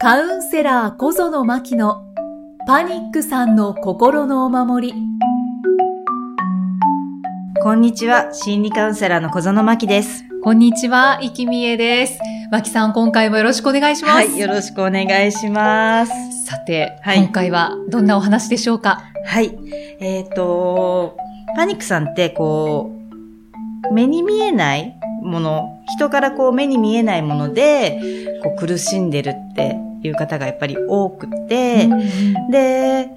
カウンセラー小園真希のパニックさんの心のお守り。こんにちは、心理カウンセラーの小園真希です。こんにちは、生きみえです。真希さん、今回もよろしくお願いします。はい、よろしくお願いします。さて、はい今回はどんなお話でしょうか？はい、えっ、と、パニックさんってこう、目に見えないもの、人からこう目に見えないもので、こう苦しんでるっていう方がやっぱり多くて、で、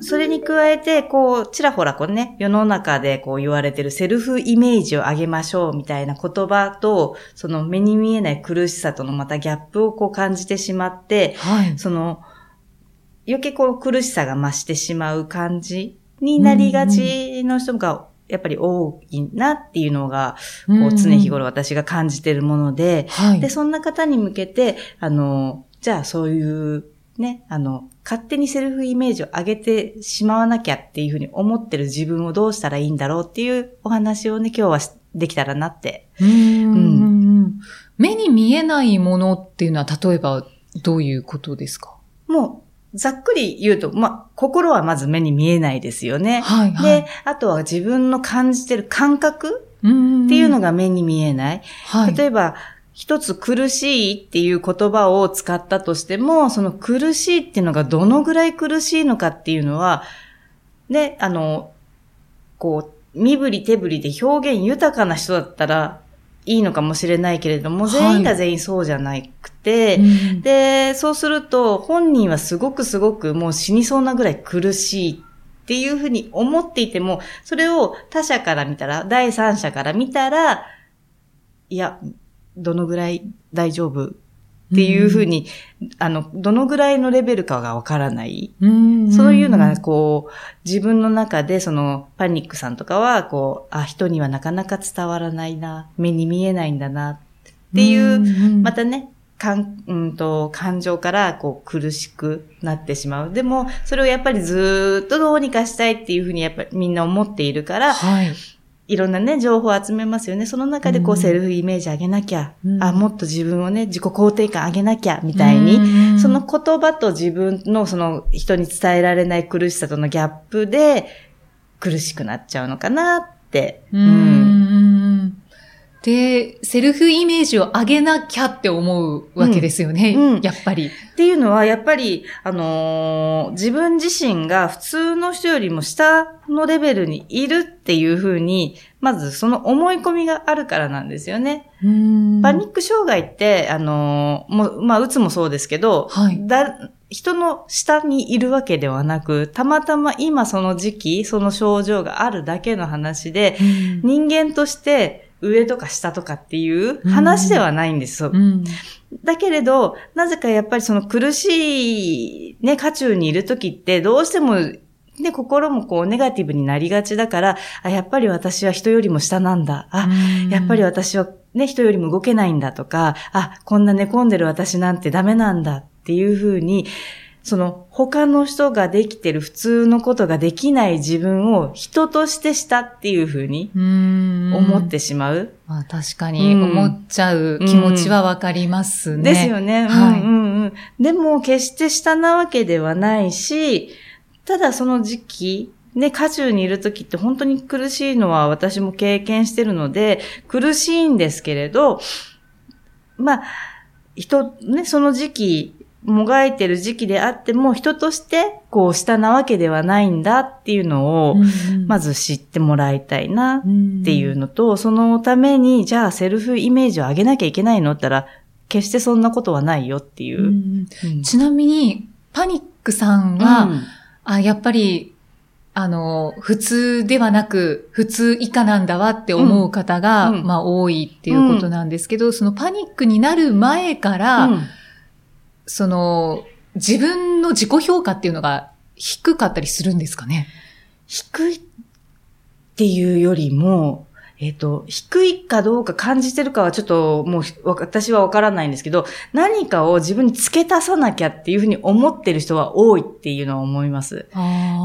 それに加えて、こう、ちらほらこうね、世の中でこう言われてるセルフイメージを上げましょうみたいな言葉と、その目に見えない苦しさとのまたギャップをこう感じてしまって、はい。その、余計こう苦しさが増してしまう感じになりがちの人がやっぱり多いなっていうのが、こう常日頃私が感じてるもので、はい。で、そんな方に向けて、あの、じゃあそういう、ね、あの、勝手にセルフイメージを上げてしまわなきゃっていうふうに思ってる自分をどうしたらいいんだろうっていうお話をね、今日はしできたらなって。うんうん目に見えないものっていうのは、例えばどういうことですか？もう、ざっくり言うと、まあ、心はまず目に見えないですよね。はい、はい。で、あとは自分の感じてる感覚っっていうのが、が目に見えない。はい。例えば、一つ苦しいっていう言葉を使ったとしても、その苦しいっていうのがどのぐらい苦しいのかっていうのは、ね、あの、こう、身振り手振りで表現豊かな人だったらいいのかもしれないけれども、はい。全員が全員そうじゃなくて、うん。で、そうすると、本人はすごくすごくもう死にそうなぐらい苦しいっていうふうに思っていても、それを他者から見たら、第三者から見たら、いや、どのぐらい大丈夫？っていうふうに、あの、どのぐらいのレベルかがわからない。うんそういうのが、こう、自分の中で、その、パニックさんとかは、こう、あ、人にはなかなか伝わらないな、目に見えないんだな、っていう、うんまたね、かん、うんと、感情から、こう、苦しくなってしまう。でも、それをやっぱりずーっとどうにかしたいっていうふうに、やっぱりみんな思っているから、はい。いろんなね、情報を集めますよね。その中でこう、うんセルフイメージ上げなきゃ、うんあ、もっと自分をね、自己肯定感上げなきゃ、みたいに、にその言葉と自分のその人に伝えられない苦しさとのギャップで苦しくなっちゃうのかなって。う。ん。で、セルフイメージを上げなきゃって思うわけですよね。うんうんやっぱり。っていうのは、やっぱり、あのー自分自身が普通の人よりも下のレベルにいるっていうふうに、まずその思い込みがあるからなんですよね。パニック障害って、あのーもう、まあ、うつもそうですけど、はいだ人の下にいるわけではなく、たまたま今その時期、その症状があるだけの話で、人間として上とか下とかっていう話ではないんですよ。うん。だけれど、なぜかやっぱりその苦しい、ね、渦中にいる時って、どうしても、ね、心もこうネガティブになりがちだから、あ、やっぱり私は人よりも下なんだ。あ、やっぱり私はね、人よりも動けないんだとか、あ、こんな寝込んでる私なんてダメなんだっていうふうに、その他の人ができてる普通のことができない自分を人としてしたっていうふうにうん思ってしまう。まあ確かに思っちゃう気持ちはわかりますね。ですよね。はいうんうんうん。でも、決して下なわけではないし、ただその時期、ね、渦中にいる時って本当に苦しいのは私も経験してるので、苦しいんですけれど、まあ、人、ね、その時期、もがいてる時期であっても、人として、こう、下なわけではないんだっていうのを、まずず知ってもらいたいなっっていうのと、そのために、じゃあセルフイメージを上げなきゃいけないのったら、決してそんなことはないよっていう。うんちなみに、パニックさんは、あ、やっぱり、あの、普通ではなく、普通以下なんだわって思う方が、うん。うん。まあ多いっていうことなんですけど、そのパニックになる前から、うんその、自分の自己評価っていうのが低かったりするんですかね？低いっていうよりも、えっ、と、低いかどうか感じてるかはちょっともうわ私はわからないんですけど、何かを自分に付け足さなきゃっていうふうに思ってる人は多いっていうのは思います。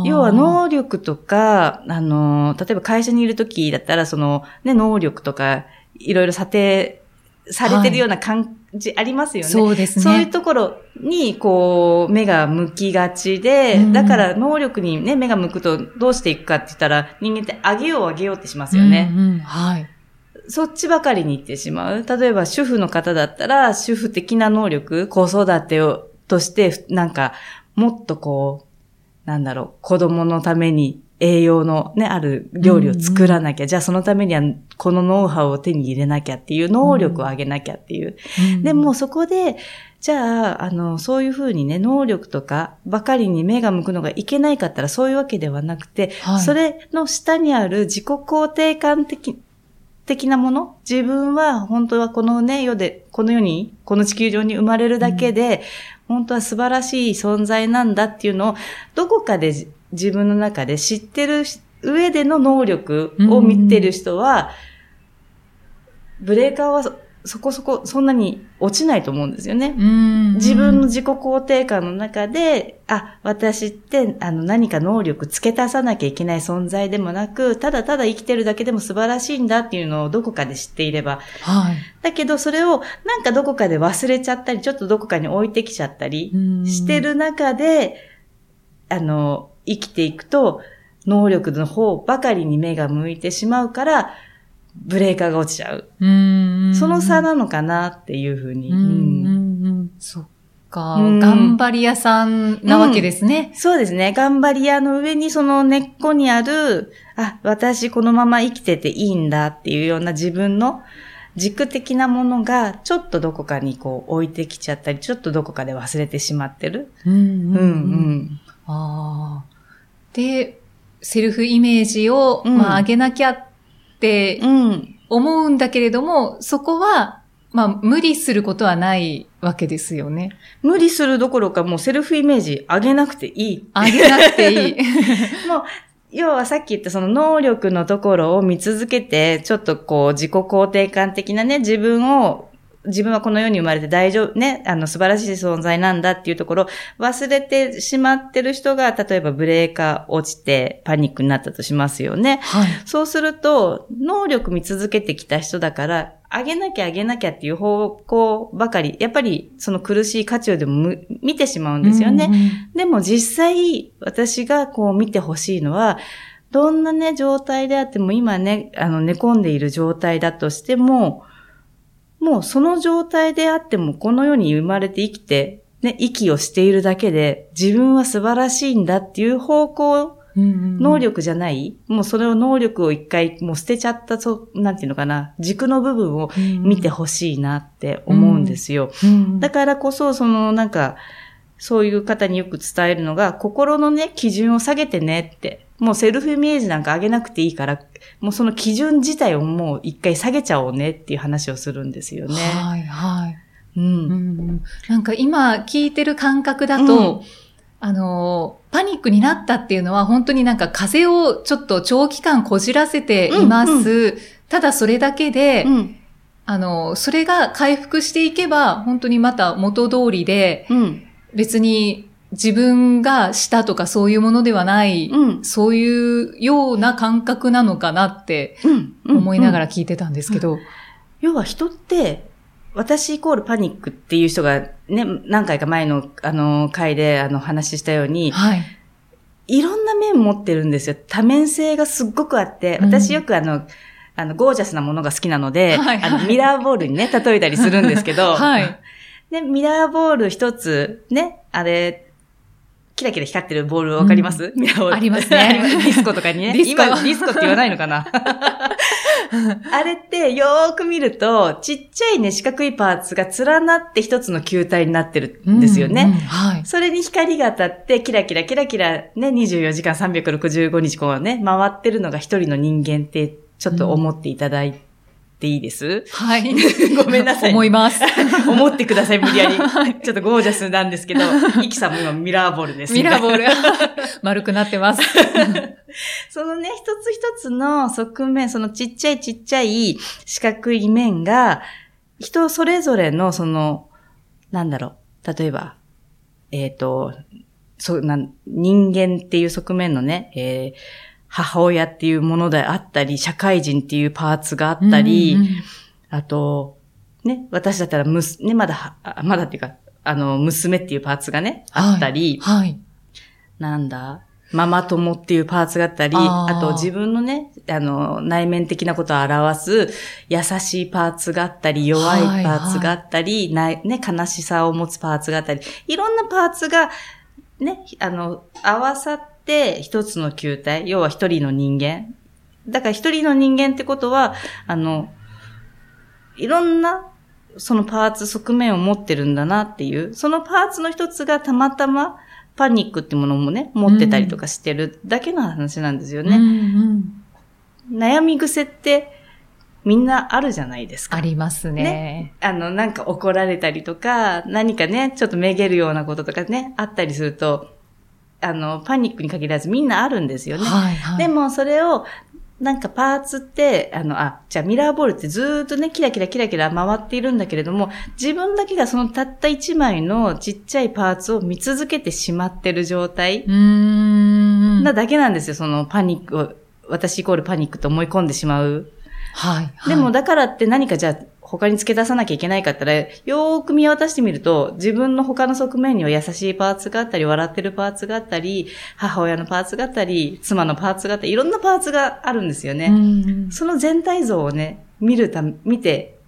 要は能力とか、あの、例えば会社にいるときだったら、その、ね、能力とか、いろいろ査定されてるようなかん、じありますよね。そうですね。そういうところに、こう、目が向きがちで、うんだから能力にね、目が向くとどうしていくかって言ったら、人間って上げよう上げようってしますよね。うんうんはい。そっちばかりに行ってしまう。例えば主婦の方だったら、主婦的な能力、子育てを、として、なんか、もっとこう、なんだろう、子供のために栄養のね、ある料理を作らなきゃ、じゃあそのためにはこのノウハウを手に入れなきゃっていう、能力を上げなきゃっていう。でもそこで、じゃあ、あの、そういうふうにね、能力とかばかりに目が向くのがいけないかったらそういうわけではなくて、はい。それの下にある自己肯定感的、的なもの？自分は本当はこのね、世で、この世に、この地球上に生まれるだけで、本当は素晴らしい存在なんだっていうのを、どこかでじ自分の中で知ってる上での能力を見てる人は、ブレーカーはそそこそこ、そんなに落ちないと思うんですよね。うん自分の自己肯定感の中で、あ、私って、あの、何か能力付け足さなきゃいけない存在でもなく、ただただ生きてるだけでも素晴らしいんだっていうのをどこかで知っていれば。はい。だけど、それをなんかどこかで忘れちゃったり、ちょっとどこかに置いてきちゃったりしてる中で、あの、生きていくと、能力の方ばかりに目が向いてしまうから、ブレーカーが落ちちゃう。うん。その差なのかなっていうふうに。うんうんうんうんそっか、うん頑張り屋さんなわけですね。そうですね。頑張り屋の上にその根っこにある、あ、私このまま生きてていいんだっていうような自分の軸的なものがちょっとどこかにこう置いてきちゃったり、ちょっとどこかで忘れてしまってる。うんうんうんうん。ああ。で、セルフイメージを、うんまあ、上げなきゃってうん。思うんだけれども、そこは、まあ、無理することはないわけですよね。無理するどころかもうセルフイメージ上げなくていい。上げなくていい。もう、要はさっき言ったその能力のところを見続けて、ちょっとこう自己肯定感的なね、自分を、自分はこの世に生まれて大丈夫、ね、あの素晴らしい存在なんだっていうところを忘れてしまってる人が、例えばブレーカー落ちてパニックになったとしますよね。はい。そうすると、能力見続けてきた人だから、上げなきゃ上げなきゃっていう方向ばかり、やっぱりその苦しい価値をでもむ見てしまうんですよね。うんうんでも実際、私がこう見てほしいのは、どんなね、状態であっても、今ね、あの、寝込んでいる状態だとしても、もうその状態であっても、この世に生まれて生きて、ね、息をしているだけで、自分は素晴らしいんだっていう方向、能力じゃない、もうそれを能力を一回もう捨てちゃった、そう、なんていうのかな、軸の部分を見てほしいなって思うんですよ。うんだからこそ、そのなんか、そういう方によく伝えるのが、心のね、基準を下げてねって。もうセルフイメージなんか上げなくていいから、もうその基準自体をもう一回下げちゃおうねっていう話をするんですよね。はい、はい。うん。うんうんなんか今聞いてる感覚だと、うんあの、パニックになったっていうのは本当になんか風邪をちょっと長期間こじらせています。ただそれだけで、うん。あの、それが回復していけば本当にまた元通りで、うん。別に自分がしたとかそういうものではない、うん。そういうような感覚なのかなってうん。思いながら。ら聞いてたんですけど。要は人って、私イコールパニックっていう人がね、何回か前のあの回であの話したように、はい。いろんな面持ってるんですよ。多面性がすっごくあって、うん私よくあの、あの、ゴージャスなものが好きなので、はいはいあの、ミラーボールにね、例えたりするんですけど、はい。で、ミラーボール一つ、ね、あれ、キラキラ光ってるボールわかります、ミラーボール。ありますね ディスコとかにね。ディスコ今、ディスコって言わないのかな？あれってよーく見ると、ちっちゃいね、四角いパーツが連なって一つの球体になってるんですよね。うんうんはい。それに光が当たって、キラキラキラキラね、24時間365日こうね、回ってるのが一人の人間って、ちょっと思っていただいていいです、はい。ごめんなさい。思います。思ってください、無理やり。ちょっとゴージャスなんですけど、イキさんも今ミラーボールです。ミラーボール。丸くなってます。そのね、一つ一つの側面、そのちっちゃいちっちゃい四角い面が、人それぞれのその、なんだろう、例えば、えっ、と、そう、なん、人間っていう側面のね、えー母親っていうものであったり、社会人っていうパーツがあったり、うんうんあと、ね、私だったらむす、ね、まだは、あまだっていうか、あの、娘っていうパーツがね、あったり、はい。なんだ、ママ友っていうパーツがあったり、あと自分のね、あの、内面的なことを表す優しいパーツがあったり、弱いパーツがあったり、ないね、悲しさを持つパーツがあったり、いろんなパーツが、ね、あの、合わさって一つの球体、要は一人の人間。だから一人の人間ってことは、あの、いろんなそのパーツ側面を持ってるんだなっていう、そのパーツの一つがたまたまパニックってものもね、持ってたりとかしてるだけの話なんですようんね。うん悩み癖ってみんなあるじゃないですか。ありますね。あの、なんか怒られたりとか、何かね、ちょっとめげるようなこととかね、あったりすると、あの、パニックに限らずみんなあるんですよね。はいはい。でもそれを、なんかパーツって、あの、あ、じゃあミラーボールってずーっとね、キラキラキラキラ回っているんだけれども、自分だけがそのたった一枚のちっちゃいパーツを見続けてしまってる状態うーん。なだけなんですよ、そのパニックを、私イコールパニックと思い込んでしまう。はい、はい。でもだからって何かじゃあ他に付け出さなきゃいけないかったら、よーく見渡してみると、自分の他の側面には優しいパーツがあったり、笑ってるパーツがあったり、母親のパーツがあったり、妻のパーツがあったり、いろんなパーツがあるんですよね。うんその全体像をね、見るため、見て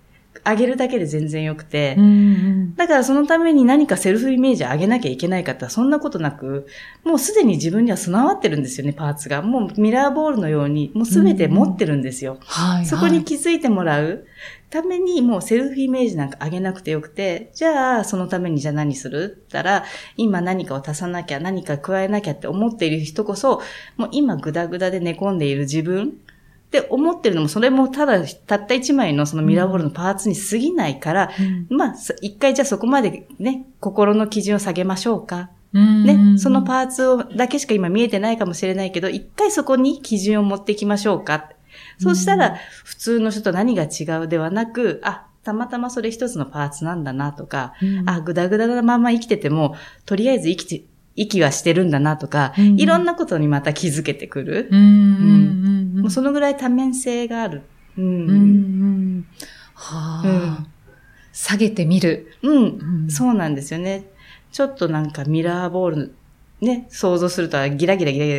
あげるだけで全然よくて、うんうんだからそのために何かセルフイメージ上げなきゃいけないかってそんなことなく、もうすでに自分には備わってるんですよね、パーツが。もうミラーボールのように、もうすべて持ってるんですよ。はい、はい。そこに気づいてもらうために、もうセルフイメージなんか上げなくてよくて、じゃあ、そのためにじゃあ何する？ったら、今何かを足さなきゃ、何か加えなきゃって思っている人こそ、もう今グダグダで寝込んでいる自分って思ってるのも、それもただ、たった一枚のそのミラーボールのパーツに過ぎないから、うんまあ、そ一回じゃあそこまでね、心の基準を下げましょうか。うんね、そのパーツをだけしか今見えてないかもしれないけど、一回そこに基準を持っていきましょうか。そうしたら、普通の人と何が違うではなく、あ、たまたまそれ一つのパーツなんだなとか、うんあ、ぐだぐだなまま生きてても、とりあえず生きて、息はしてるんだなとか、うん。いろんなことにまた気づけてくる。うん。もうそのぐらい多面性がある。うん。はあ、うん。下げてみる。うん。うん。そうなんですよね。ちょっとなんかミラーボール、ね、想像するとはギラギラギラギ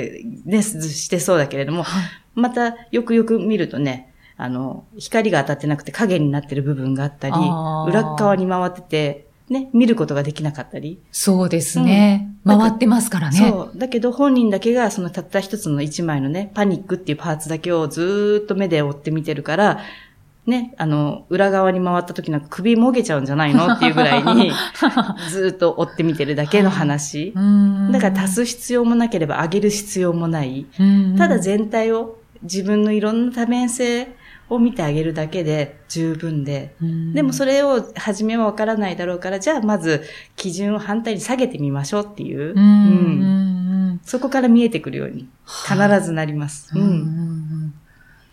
ラ、ね、してそうだけれども、はい。またよくよく見るとね、あの、光が当たってなくて影になってる部分があったり裏っ側に回ってて、ね、見ることができなかったり。そうですね。うん回ってますからね。そう。だけど本人だけがそのたった一つの一枚のね、パニックっていうパーツだけをずーっと目で追って見てるから、ね、あの、裏側に回った時なんか首もげちゃうんじゃないのっていうぐらいに、ずーっと追って見てるだけの話。うんだから足す必要もなければ上げる必要もない。うんただ全体を、自分のいろんな多面性を見てあげるだけで十分で。うんでもそれを初めはわからないだろうから、じゃあまず基準を反対に下げてみましょうっていう。うんそこから見えてくるように必ずなります。うん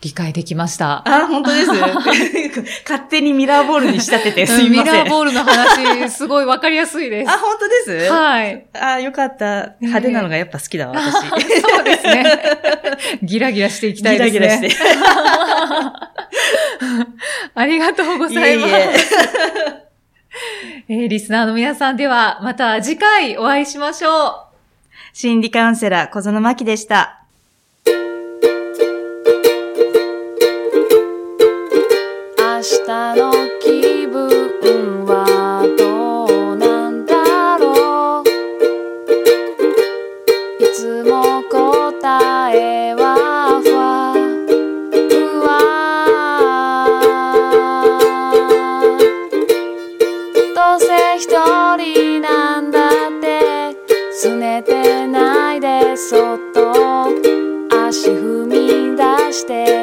理解できました。あ、本当です。勝手にミラーボールに仕立ててすいません。ミラーボールの話、すごいわかりやすいです。あ、本当です？はい。あ、よかった。派手なのがやっぱ好きだわ、私。そうですね。ギラギラしていきたいですね。ギラギラして。ありがとうございます。いえいええーリスナーの皆さんでは、また次回お会いしましょ心理カウンセラー、小園真希でした。日の気分はどうなんだろう。いつも答えはふわ。ふわ。どうせ一人なんだって拗ねてないでそっと足踏み出して